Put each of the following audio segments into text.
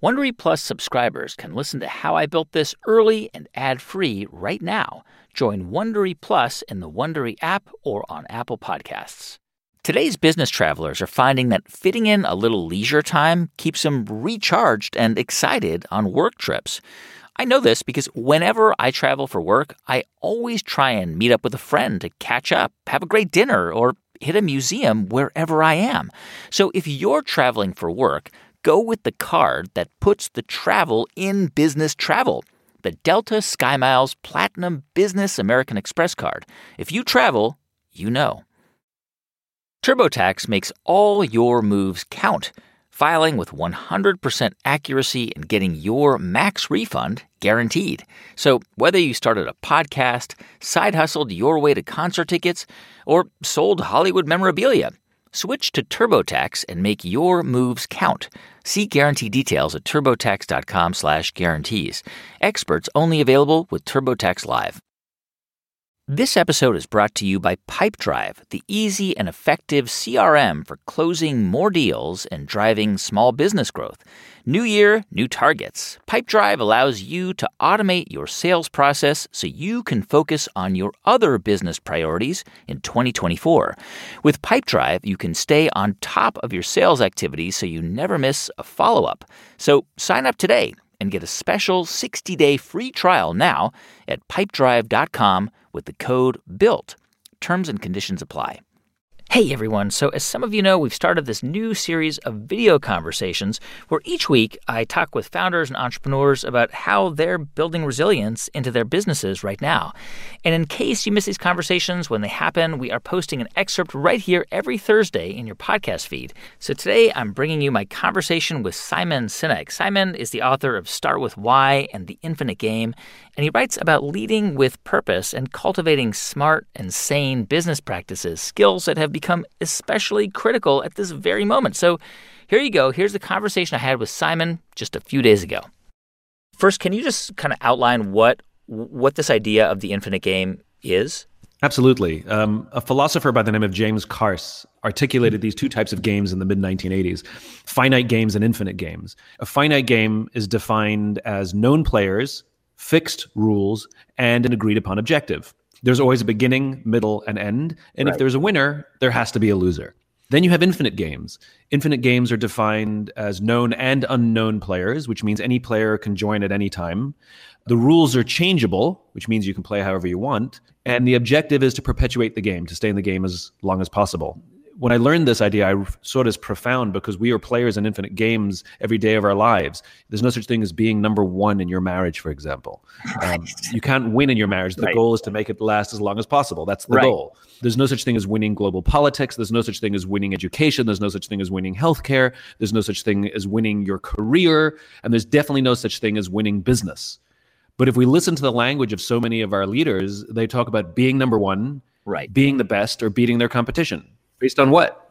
Wondery Plus subscribers can listen to How I Built This early and ad-free right now. Join Wondery Plus in the Wondery app or on Apple Podcasts. Today's business travelers are finding that fitting in a little leisure time keeps them recharged and excited on work trips. I know this because whenever I travel for work, I always try and meet up with a friend to catch up, have a great dinner, or hit a museum wherever I am. So if you're traveling for work, go with the card that puts the travel in business travel. The Delta SkyMiles Platinum Business American Express card. If you travel, you know. TurboTax makes all your moves count. Filing with 100% accuracy and getting your max refund guaranteed. So, whether you started a podcast, side hustled your way to concert tickets, or sold Hollywood memorabilia, Switch to TurboTax and make your moves count. See guarantee details at turbotax.com/guarantees. Experts only available with TurboTax Live. This episode is brought to you by Pipedrive, the easy and effective CRM for closing more deals and driving small business growth. New year, new targets. Pipedrive allows you to automate your sales process so you can focus on your other business priorities in 2024. With Pipedrive, you can stay on top of your sales activities so you never miss a follow up. So sign up today and get a special 60 day free trial now at pipedrive.com with the code BUILT. Terms and conditions apply. Hey everyone, so as some of you know, we've started this new series of video conversations where each week I talk with founders and entrepreneurs about how they're building resilience into their businesses right now. And in case you miss these conversations when they happen, we are posting an excerpt right here every Thursday in your podcast feed. So today I'm bringing you my conversation with Simon Sinek. Simon is the author of Start with Why and The Infinite Game, and he writes about leading with purpose and cultivating smart and sane business practices, skills that have become especially critical at this very moment. So here you go. Here's the conversation I had with Simon just a few days ago. First, can you just kind of outline what what this idea of the infinite game is? Absolutely. Um, a philosopher by the name of James Carse articulated these two types of games in the mid 1980s finite games and infinite games. A finite game is defined as known players, fixed rules, and an agreed upon objective. There's always a beginning, middle, and end. And right. if there's a winner, there has to be a loser. Then you have infinite games. Infinite games are defined as known and unknown players, which means any player can join at any time. The rules are changeable, which means you can play however you want. And the objective is to perpetuate the game, to stay in the game as long as possible when I learned this idea, I saw it as profound because we are players in infinite games every day of our lives. There's no such thing as being number one in your marriage, for example. Um, you can't win in your marriage. The right. goal is to make it last as long as possible. That's the right. goal. There's no such thing as winning global politics. There's no such thing as winning education. There's no such thing as winning healthcare. There's no such thing as winning your career. And there's definitely no such thing as winning business. But if we listen to the language of so many of our leaders, they talk about being number one, right. being the best, or beating their competition Based on what?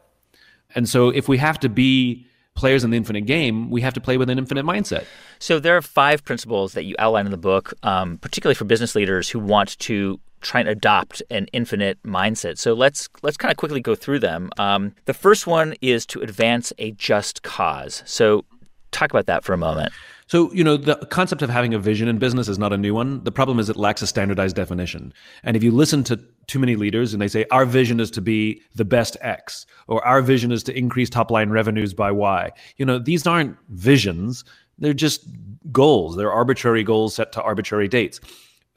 And so if we have to be players in the infinite game, we have to play with an infinite mindset. So there are five principles that you outline in the book, um, particularly for business leaders who want to try and adopt an infinite mindset. So let's let's kind of quickly go through them. Um, the first one is to advance a just cause. So talk about that for a moment. So, you know, the concept of having a vision in business is not a new one. The problem is it lacks a standardized definition. And if you listen to too many leaders and they say, our vision is to be the best X, or our vision is to increase top line revenues by Y, you know, these aren't visions. They're just goals. They're arbitrary goals set to arbitrary dates.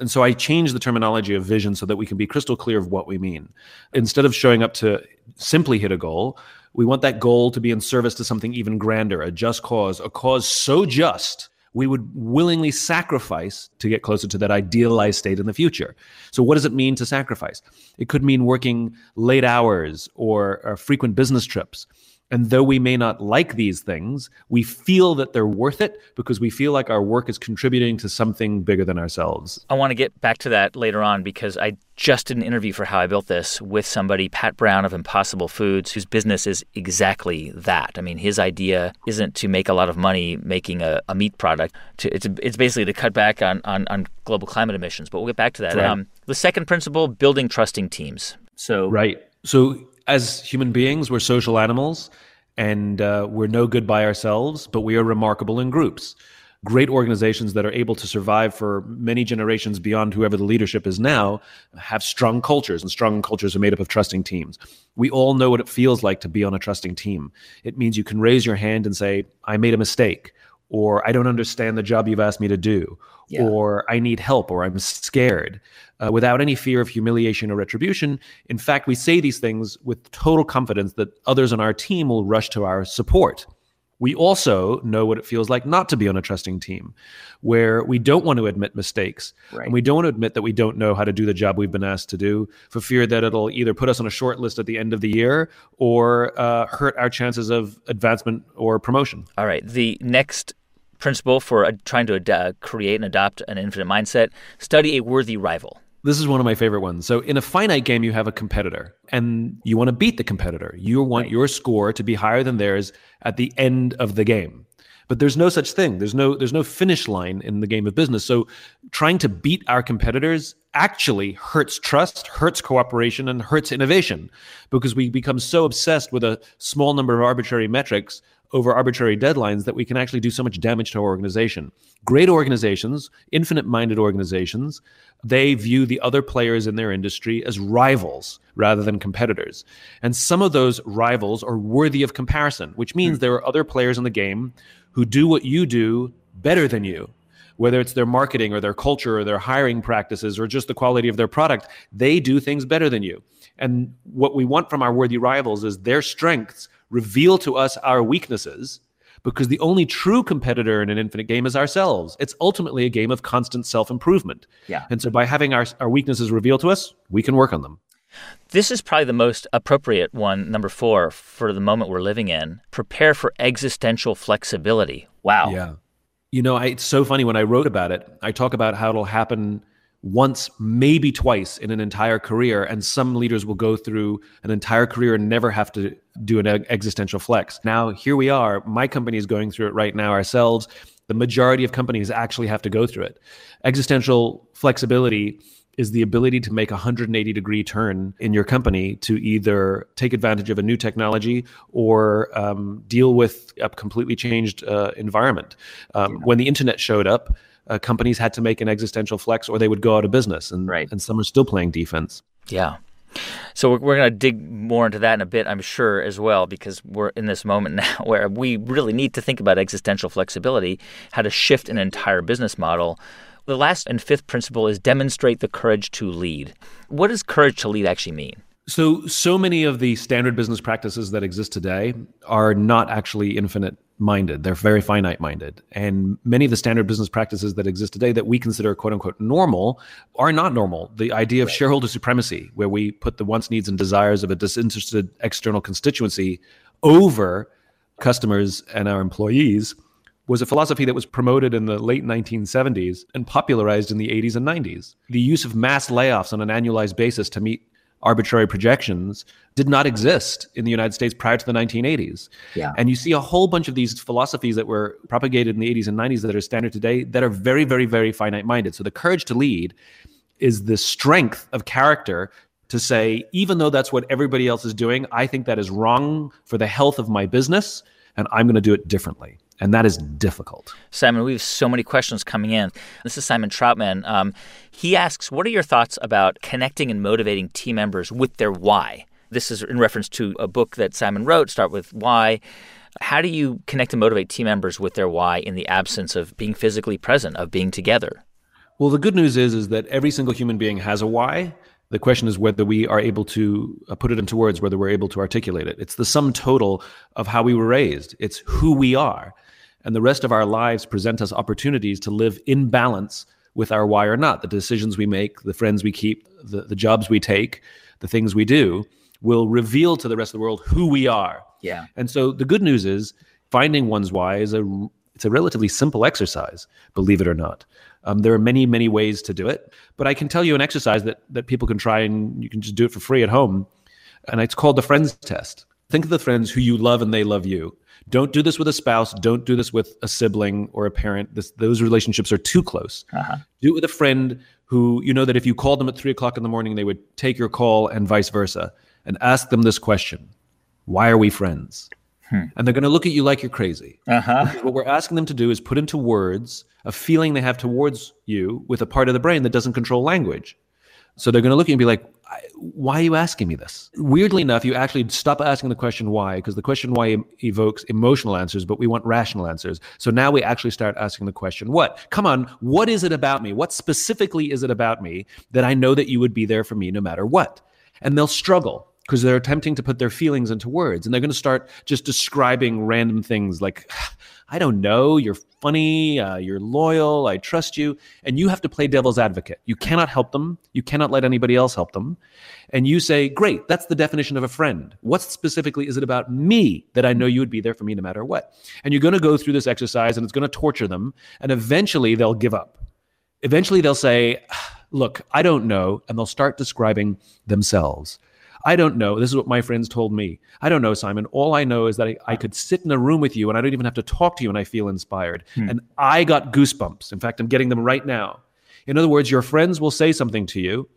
And so I changed the terminology of vision so that we can be crystal clear of what we mean. Instead of showing up to simply hit a goal, we want that goal to be in service to something even grander, a just cause, a cause so just we would willingly sacrifice to get closer to that idealized state in the future. So, what does it mean to sacrifice? It could mean working late hours or, or frequent business trips. And though we may not like these things, we feel that they're worth it because we feel like our work is contributing to something bigger than ourselves. I want to get back to that later on because I just did an interview for How I Built This with somebody, Pat Brown of Impossible Foods, whose business is exactly that. I mean, his idea isn't to make a lot of money making a, a meat product. To, it's, it's basically to cut back on, on, on, global climate emissions. But we'll get back to that. Right. Um, the second principle building trusting teams. So, right. So, as human beings, we're social animals. and uh, we're no good by ourselves, but we are remarkable in groups. Great organizations that are able to survive for many generations beyond whoever the leadership is now have strong cultures, and strong cultures are made up of trusting teams. We all know what it feels like to be on a trusting team. It means you can raise your hand and say, I made a mistake, or I don't understand the job you've asked me to do, yeah. or I need help, or I'm scared, uh, without any fear of humiliation or retribution. In fact, we say these things with total confidence that others on our team will rush to our support. We also know what it feels like not to be on a trusting team, where we don't want to admit mistakes. Right. And we don't want to admit that we don't know how to do the job we've been asked to do for fear that it'll either put us on a short list at the end of the year or uh, hurt our chances of advancement or promotion. All right. The next principle for uh, trying to uh, create and adopt an infinite mindset study a worthy rival. This is one of my favorite ones. So, in a finite game, you have a competitor and you want to beat the competitor. You want right. your score to be higher than theirs at the end of the game. But there's no such thing. There's no there's no finish line in the game of business. So trying to beat our competitors actually hurts trust, hurts cooperation and hurts innovation because we become so obsessed with a small number of arbitrary metrics over arbitrary deadlines that we can actually do so much damage to our organization. Great organizations, infinite minded organizations, they view the other players in their industry as rivals rather than competitors. And some of those rivals are worthy of comparison, which means mm. there are other players in the game who do what you do better than you. Whether it's their marketing or their culture or their hiring practices or just the quality of their product, they do things better than you. And what we want from our worthy rivals is their strengths reveal to us our weaknesses because the only true competitor in an infinite game is ourselves. It's ultimately a game of constant self improvement. Yeah. And so by having our, our weaknesses revealed to us, we can work on them. This is probably the most appropriate one, number four, for the moment we're living in. Prepare for existential flexibility. Wow. Yeah. You know, I, it's so funny when I wrote about it, I talk about how it'll happen once, maybe twice in an entire career. And some leaders will go through an entire career and never have to do an existential flex. Now, here we are. My company is going through it right now ourselves. The majority of companies actually have to go through it. Existential flexibility is the ability to make a 180 degree turn in your company to either take advantage of a new technology or um, deal with a completely changed uh, environment. Um, yeah. When the internet showed up, uh, companies had to make an existential flex or they would go out of business. And, right. and some are still playing defense. Yeah. So we're, we're going to dig more into that in a bit, I'm sure, as well, because we're in this moment now where we really need to think about existential flexibility, how to shift an entire business model. The last and fifth principle is demonstrate the courage to lead. What does courage to lead actually mean? So, so many of the standard business practices that exist today are not actually infinite minded. They're very finite minded. And many of the standard business practices that exist today that we consider quote unquote normal are not normal. The idea of right. shareholder supremacy, where we put the wants, needs, and desires of a disinterested external constituency over customers and our employees, was a philosophy that was promoted in the late 1970s and popularized in the 80s and 90s. The use of mass layoffs on an annualized basis to meet arbitrary projections did not exist in the United States prior to the 1980s. Yeah. And you see a whole bunch of these philosophies that were propagated in the 80s and 90s that are standard today that are very, very, very finite minded. So the courage to lead is the strength of character to say, even though that's what everybody else is doing, I think that is wrong for the health of my business, and I'm going to do it differently and that is difficult. Simon, we have so many questions coming in. This is Simon Troutman. Um, he asks, "What are your thoughts about connecting and motivating team members with their why?" This is in reference to a book that Simon wrote. Start with why. How do you connect and motivate team members with their why in the absence of being physically present, of being together? Well, the good news is is that every single human being has a why. The question is whether we are able to uh, put it into words, whether we're able to articulate it. It's the sum total of how we were raised. It's who we are and the rest of our lives present us opportunities to live in balance with our why or not. The decisions we make, the friends we keep, the, the jobs we take, the things we do will reveal to the rest of the world who we are. Yeah. And so the good news is finding one's why is a it's a relatively simple exercise, believe it or not. Um, there are many, many ways to do it, but I can tell you an exercise that that people can try and you can just do it for free at home, and it's called the friends test. Think of the friends who you love and they love you. Don't do this with a spouse. Don't do this with a sibling or a parent. This, those relationships are too close. Uh-huh. Do it with a friend who you know that if you called them at three o'clock in the morning, they would take your call and vice versa. And ask them this question Why are we friends? Hmm. And they're going to look at you like you're crazy. Uh-huh. What we're asking them to do is put into words a feeling they have towards you with a part of the brain that doesn't control language. So they're going to look at you and be like, why are you asking me this? Weirdly enough, you actually stop asking the question why, because the question why evokes emotional answers, but we want rational answers. So now we actually start asking the question what? Come on, what is it about me? What specifically is it about me that I know that you would be there for me no matter what? And they'll struggle because they're attempting to put their feelings into words and they're going to start just describing random things like i don't know you're funny uh, you're loyal i trust you and you have to play devil's advocate. You cannot help them you cannot let anybody else help them and you say great that's the definition of a friend. What specifically is it about me that i know you would be there for me no matter what? And you're going to go through this exercise and it's going to torture them and eventually they'll give up. Eventually they'll say look i don't know and they'll start describing themselves I don't know. This is what my friends told me. I don't know, Simon. All I know is that I, I could sit in a room with you and I don't even have to talk to you and I feel inspired. Hmm. And I got goosebumps. In fact, I'm getting them right now. In other words, your friends will say something to you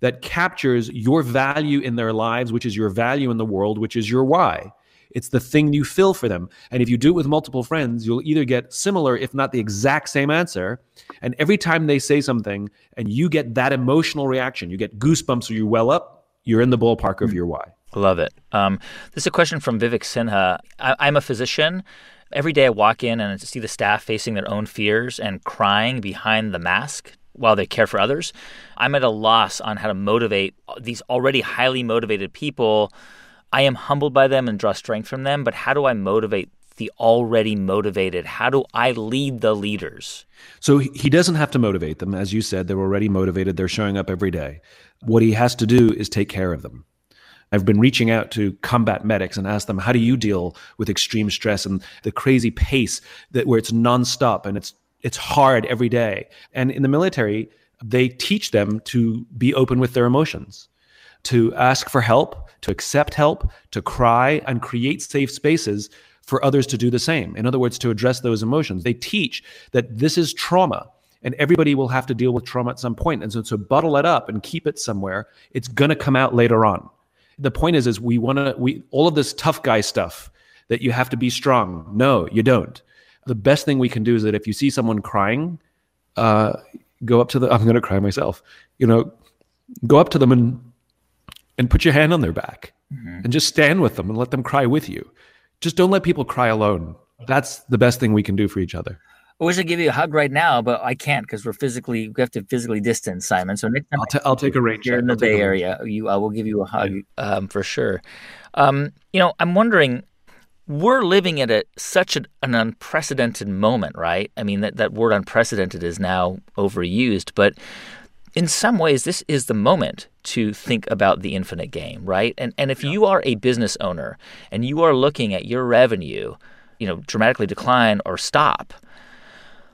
that captures your value in their lives, which is your value in the world, which is your why. It's the thing you fill for them. And if you do it with multiple friends, you'll either get similar, if not the exact same answer. And every time they say something and you get that emotional reaction, you get goosebumps or you well up, you're in the ballpark of hmm. your why. Love it. Um, this is a question from Vivek Sinha. I, I'm a physician. Every day I walk in and I see the staff facing their own fears and crying behind the mask while they care for others. I'm at a loss on how to motivate these already highly motivated people. I am humbled by them and draw strength from them, but how do I motivate the already motivated? How do I lead the leaders? So he doesn't have to motivate them. As you said, they're already motivated. They're showing up every day. What he has to do is take care of them. I've been reaching out to combat medics and ask them, how do you deal with extreme stress and the crazy pace that where it's nonstop and it's it's hard every day. And in the military, they teach them to be open with their emotions, to ask for help, to accept help, to cry and create safe spaces for others to do the same. In other words, to address those emotions. They teach that this is trauma and everybody will have to deal with trauma at some point. And so, so bottle it up and keep it somewhere. It's going to come out later on. The point is, is we want to, we, all of this tough guy stuff that you have to be strong. No, you don't. The best thing we can do is that if you see someone crying, uh, go up to the, I'm going to cry myself, you know, go up to them and, and put your hand on their back mm-hmm. and just stand with them and let them cry with you. Just don't let people cry alone. That's the best thing we can do for each other. I wish I'd give you a hug right now, but I can't because we're physically we have to physically distance, Simon. So next time I'll, t- I'll take a range. You're in the Bay Area. You, I will give you a hug yeah. um, for sure. Um, you know, I'm wondering. We're living at a, such an, an unprecedented moment, right? I mean, that, that word unprecedented is now overused, but in some ways, this is the moment to think about the infinite game, right? And and if yeah. you are a business owner and you are looking at your revenue, you know, dramatically decline or stop,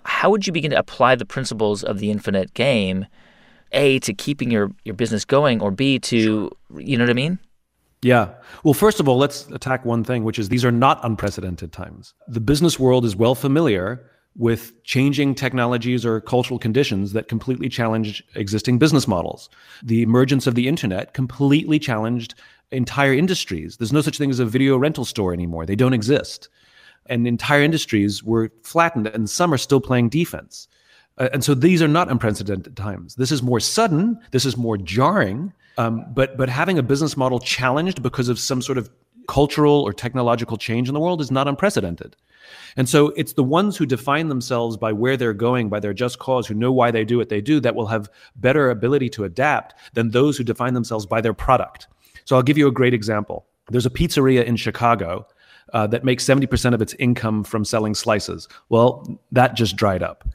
how would you begin to apply the principles of the infinite game, A, to keeping your, your business going, or B, to, sure. you know what I mean? Yeah. Well, first of all, let's attack one thing, which is these are not unprecedented times. The business world is well familiar with changing technologies or cultural conditions that completely challenge existing business models. The emergence of the internet completely challenged entire industries. There's no such thing as a video rental store anymore, they don't exist and entire industries were flattened, and some are still playing defense. Uh, and so these are not unprecedented times. This is more sudden. This is more jarring. Um, but but having a business model challenged because of some sort of cultural or technological change in the world is not unprecedented. And so it's the ones who define themselves by where they're going, by their just cause, who know why they do what they do, that will have better ability to adapt than those who define themselves by their product. So I'll give you a great example. There's a pizzeria in Chicago uh, that makes 70% of its income from selling slices. Well, that just dried up.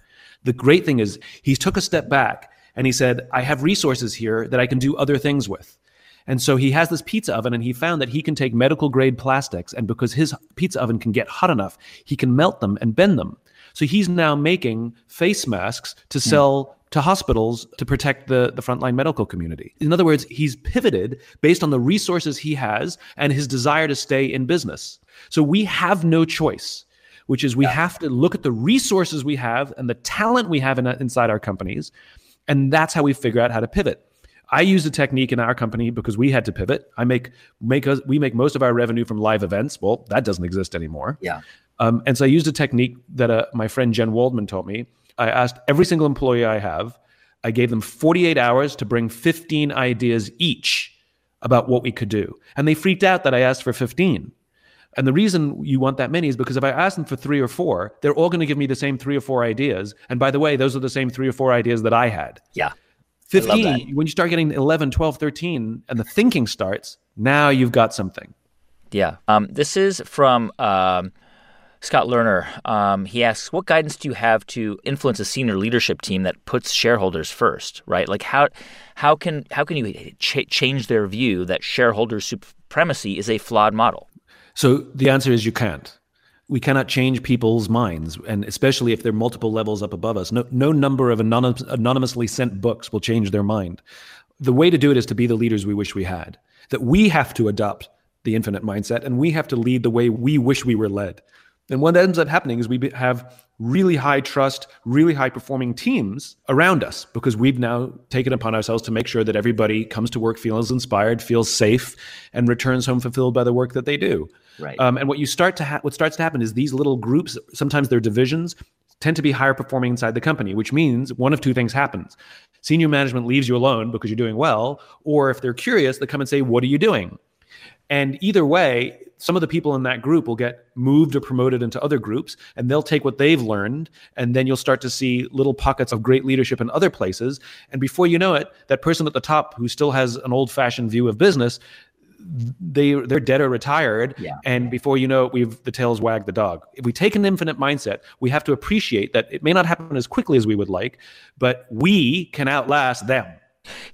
The great thing is he took a step back and he said, I have resources here that I can do other things with. And so he has this pizza oven and he found that he can take medical grade plastics and because his pizza oven can get hot enough, he can melt them and bend them. So he's now making face masks to hmm. sell to hospitals to protect the, the frontline medical community. In other words, he's pivoted based on the resources he has and his desire to stay in business. So we have no choice, which is we yeah. have to look at the resources we have and the talent we have in, inside our companies. And that's how we figure out how to pivot. I use a technique in our company because we had to pivot. I make make us we make most of our revenue from live events. Well, that doesn't exist anymore. Yeah. Um, and so I used a technique that uh, my friend Jen Waldman taught me. I asked every single employee I have, I gave them 48 hours to bring 15 ideas each about what we could do. And they freaked out that I asked for 15. And the reason you want that many is because if I ask them for three or four, they're all going to give me the same three or four ideas. And by the way, those are the same three or four ideas that I had. Yeah. 15, when you start getting 11, 12, 13, and the thinking starts, now you've got something. Yeah. Um, this is from um, Scott Lerner. Um, he asks, "What guidance do you have to influence a senior leadership team that puts shareholders first? Right? Like how how can how can you ch- change their view that shareholder supremacy is a flawed model?" So the answer is you can't. We cannot change people's minds, and especially if they're multiple levels up above us. No, no number of anonymous, anonymously sent books will change their mind. The way to do it is to be the leaders we wish we had. That we have to adopt the infinite mindset, and we have to lead the way we wish we were led. And what ends up happening is we have really high trust, really high performing teams around us because we've now taken upon ourselves to make sure that everybody comes to work, feels inspired, feels safe, and returns home fulfilled by the work that they do. Right. Um, and what you start to ha- what starts to happen is these little groups, sometimes they're divisions, tend to be higher performing inside the company, which means one of two things happens. Senior management leaves you alone because you're doing well, or if they're curious, they come and say, "What are you doing?" And either way, some of the people in that group will get moved or promoted into other groups, and they'll take what they've learned, and then you'll start to see little pockets of great leadership in other places. And before you know it, that person at the top who still has an old-fashioned view of business, they they're dead or retired yeah. and before you know it we've the tails wag the dog if we take an infinite mindset we have to appreciate that it may not happen as quickly as we would like but we can outlast them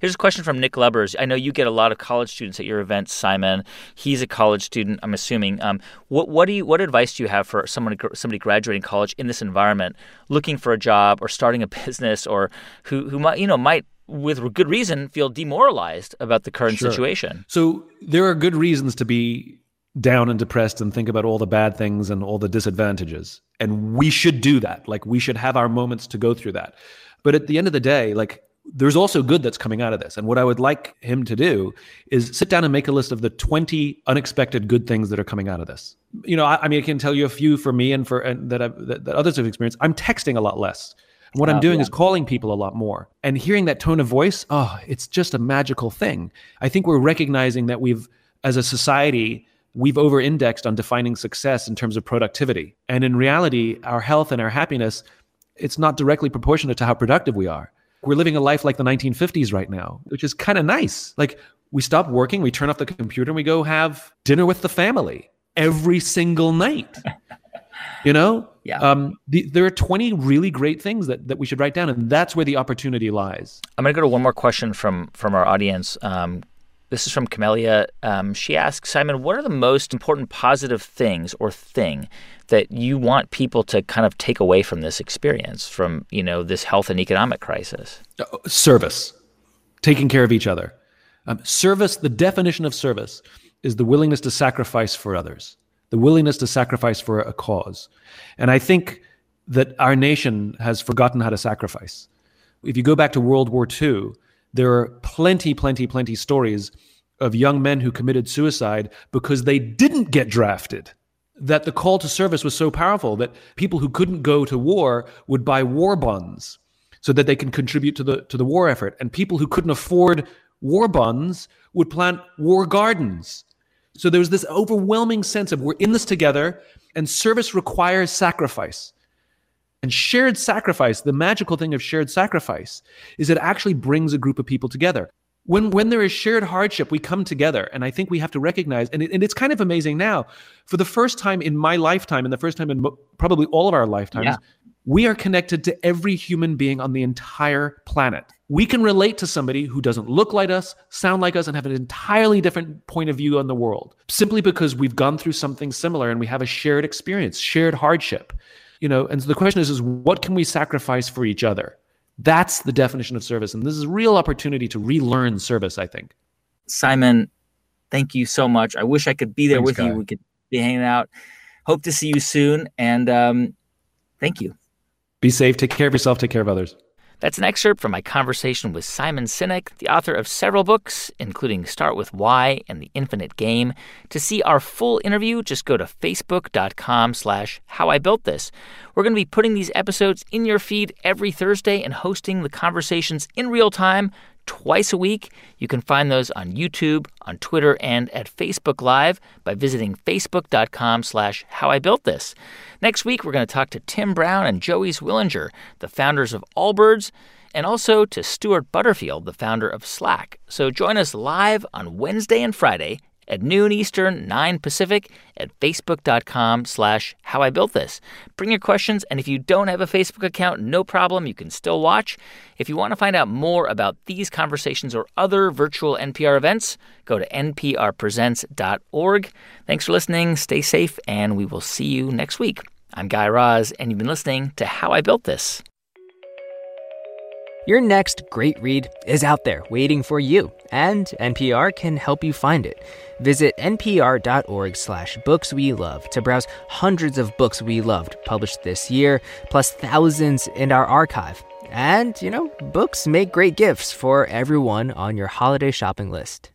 Here's a question from Nick Lubbers. I know you get a lot of college students at your events, Simon. He's a college student, I'm assuming. Um, what what do you what advice do you have for someone somebody graduating college in this environment, looking for a job or starting a business, or who who might you know might with good reason feel demoralized about the current sure. situation? So there are good reasons to be down and depressed and think about all the bad things and all the disadvantages. And we should do that. Like we should have our moments to go through that. But at the end of the day, like there's also good that's coming out of this. And what I would like him to do is sit down and make a list of the 20 unexpected good things that are coming out of this. You know, I, I mean, I can tell you a few for me and for and that, I've, that, that others have experienced. I'm texting a lot less. And what I'm doing yeah. is calling people a lot more and hearing that tone of voice. Oh, it's just a magical thing. I think we're recognizing that we've, as a society, we've over indexed on defining success in terms of productivity. And in reality, our health and our happiness, it's not directly proportionate to how productive we are. We're living a life like the 1950s right now, which is kind of nice. Like we stop working, we turn off the computer, and we go have dinner with the family every single night. you know? Yeah. Um, the, there are 20 really great things that, that we should write down, and that's where the opportunity lies. I'm going to go to one more question from from our audience. Um, this is from Camellia. Um, she asks, Simon, what are the most important positive things or thing that you want people to kind of take away from this experience, from you know this health and economic crisis? Uh, service, taking care of each other. Um, service. The definition of service is the willingness to sacrifice for others, the willingness to sacrifice for a cause, and I think that our nation has forgotten how to sacrifice. If you go back to World War II there are plenty, plenty, plenty stories of young men who committed suicide because they didn't get drafted. That the call to service was so powerful that people who couldn't go to war would buy war bonds so that they can contribute to the to the war effort. And people who couldn't afford war bonds would plant war gardens. So there was this overwhelming sense of we're in this together, and service requires sacrifice. And shared sacrifice, the magical thing of shared sacrifice, is it actually brings a group of people together. When, when there is shared hardship, we come together. And I think we have to recognize, and, it, and it's kind of amazing now, for the first time in my lifetime, and the first time in mo- probably all of our lifetimes, yeah. we are connected to every human being on the entire planet. We can relate to somebody who doesn't look like us, sound like us, and have an entirely different point of view on the world simply because we've gone through something similar and we have a shared experience, shared hardship you know and so the question is is what can we sacrifice for each other? That's the definition of service. And this is a real opportunity to relearn service i think. Simon thank you so much. I wish i could be there Thanks, with Guy. you we could be hanging out. Hope to see you soon. And um, thank you. Be safe. Take care of yourself. Take care of others That's an excerpt from my conversation with Simon Sinek, the author of several books, including Start With Why and The Infinite Game. To see our full interview, just go to facebook.com slash how I built this. We're going to be putting these episodes in your feed every Thursday and hosting the conversations in real time twice a week. You can find those on YouTube, on Twitter, and at Facebook Live by visiting facebook.com slash how I built this. Next week, we're going to talk to Tim Brown and Joey Zwillinger, the founders of Allbirds, and also to Stuart Butterfield, the founder of Slack. So join us live on Wednesday and Friday at noon Eastern, 9 Pacific at facebook.com slash how I built this. Bring your questions, and if you don't have a Facebook account, no problem, you can still watch. If you want to find out more about these conversations or other virtual NPR events, go to nprpresents.org. Thanks for listening, stay safe, and we will see you next week. I'm Guy Raz, and you've been listening to How I Built This. Your next great read is out there waiting for you, and NPR can help you find it. Visit npr.org slash books we love to browse hundreds of books we loved published this year, plus thousands in our archive. And, you know, books make great gifts for everyone on your holiday shopping list.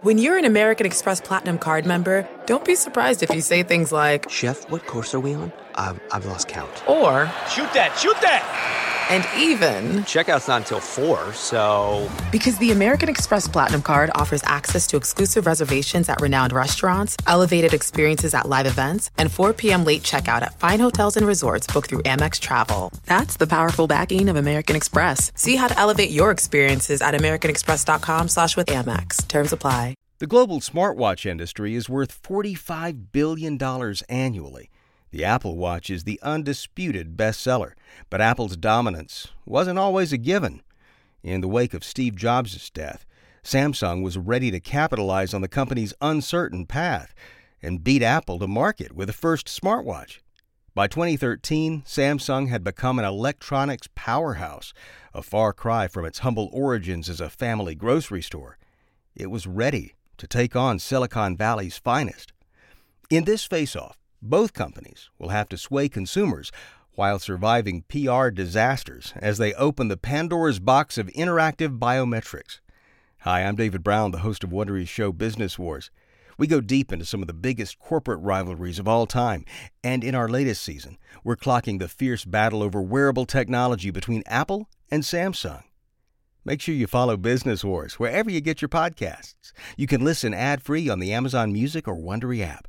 When you're an American Express Platinum card member, don't be surprised if you say things like, Chef, what course are we on? I've, I've lost count. Or, Shoot that, shoot that! And even, Checkout's not until 4, so. Because the American Express Platinum Card offers access to exclusive reservations at renowned restaurants, elevated experiences at live events, and 4 p.m. late checkout at fine hotels and resorts booked through Amex Travel. That's the powerful backing of American Express. See how to elevate your experiences at americanexpress.com slash with Amex. Terms apply. The global smartwatch industry is worth $45 billion annually. The Apple Watch is the undisputed bestseller, but Apple's dominance wasn't always a given. In the wake of Steve Jobs' death, Samsung was ready to capitalize on the company's uncertain path and beat Apple to market with the first smartwatch. By 2013, Samsung had become an electronics powerhouse, a far cry from its humble origins as a family grocery store. It was ready to take on Silicon Valley's finest. In this face-off, both companies will have to sway consumers while surviving PR disasters as they open the Pandora's box of interactive biometrics. Hi, I'm David Brown, the host of Wondery's show Business Wars. We go deep into some of the biggest corporate rivalries of all time, and in our latest season, we're clocking the fierce battle over wearable technology between Apple and Samsung. Make sure you follow Business Wars wherever you get your podcasts. You can listen ad-free on the Amazon Music or Wondery app.